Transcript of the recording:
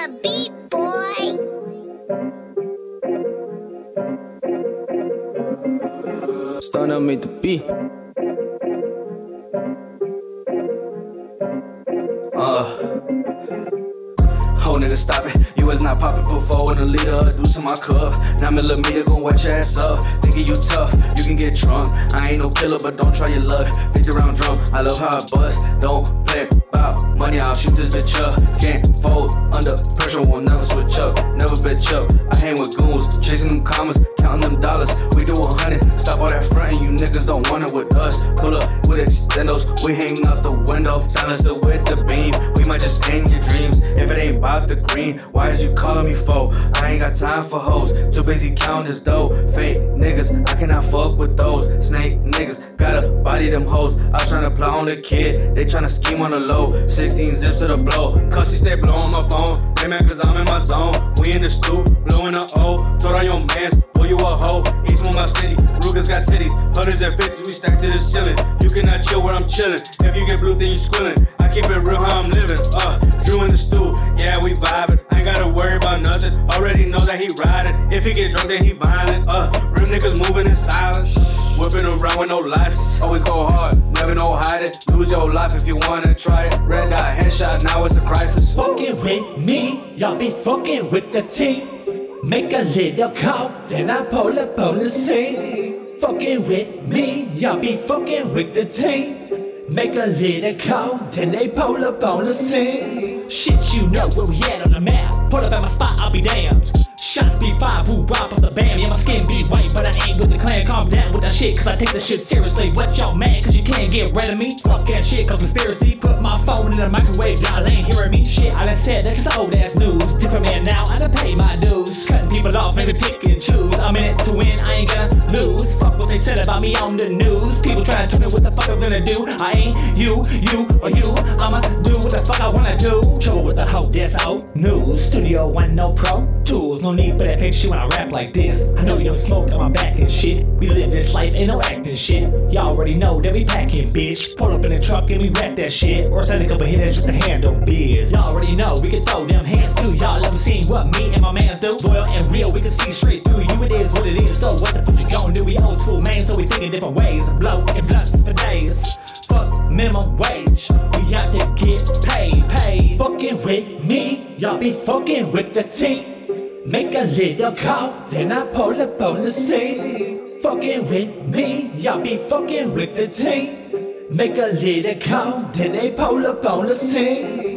the beat, boy. Up made the beat. Uh. Whole nigga stop it. You was not popping before when the leader do some my cup. Nine millimeter gon' wet your ass up. Thinking you tough, you can get drunk. I ain't no killer, but don't try your luck. 50 round drum, I love how I bust. Don't play about money, I'll shoot this bitch up. Can't fold under pressure, won't never switch up. Never bitch up. I hang with goons, chasing them commas, counting them dollars. We do a hundred. Stop all that frontin', you niggas don't want it with us. Pull up with extendos, we hang out the window. Silencer with the beam, we might just end your dreams. If it ain't about the green, why is you calling me foe? I ain't got time for hoes, too busy counting this dough. Fake niggas, I cannot fuck with those. Snake niggas, gotta body them hoes. I tryna plot on the kid, they tryna scheme on the low. 16 zips to the blow, cause she stay blowing my phone. Hey man, cause I'm in my zone. We in the stoop, blowing the O. Told on your mans, boy, you a hoe. East my city, Rugas got titties. Hundreds and fifties, we stacked to the ceiling. You cannot chill where I'm chillin'. If you get blue, then you squillin'. I keep it real how I'm living. Uh, Drew in the stool, yeah, we vibing. I ain't gotta worry about nothing. Already know that he riding. If he get drunk, then he violent. Uh, niggas moving in silence. Whipping around with no license. Always go hard, never know hide it. Lose your life if you wanna try it. Red dot headshot, now it's a crisis. Fucking with me, y'all be fucking with the team. Make a little call, then I pull up on the scene. Fucking with me, y'all be fucking with the team. Make a little call, then they pull up on the scene. Shit, you know where we at on the map. Pull up at my spot, I'll be damned. Shots be five, who wop up the bam. Yeah, my skin be white, but I ain't with the Klan. Calm down with that shit, cause I take the shit seriously. What y'all mad, cause you can't get rid of me? Fuck that shit, cause conspiracy. Put my phone in the microwave, y'all ain't hearing me. Shit, I done said, that's just old ass news. Different man now, I done pay my dues. Cutting people off, maybe pick and choose. They said about me on the news. People trying to tell me what the fuck I'm gonna do. I ain't you, you, or you. I'ma do what the fuck I wanna do. Trouble with the hoe, that's old news. Studio one, no pro tools. No need for that fake shit when I rap like this. I know you don't smoke on my back and shit. We live this life, ain't no acting shit. Y'all already know that we packing, bitch. Pull up in the truck and we rap that shit. Or send a couple hitters just to handle biz. Y'all already know we can throw them hands too. Y'all ever seen what me and my mans do? Loyal and real, we can see straight through you. It is what it is. So what the fuck school man, so we think in different ways. Blow and blunts for days. Fuck minimum wage. We out to get paid, paid. Fucking with me, y'all be fucking with the team. Make a little call, then I pull up on the scene. Fucking with me, y'all be fucking with the team. Make a little call, then they pull up on the scene.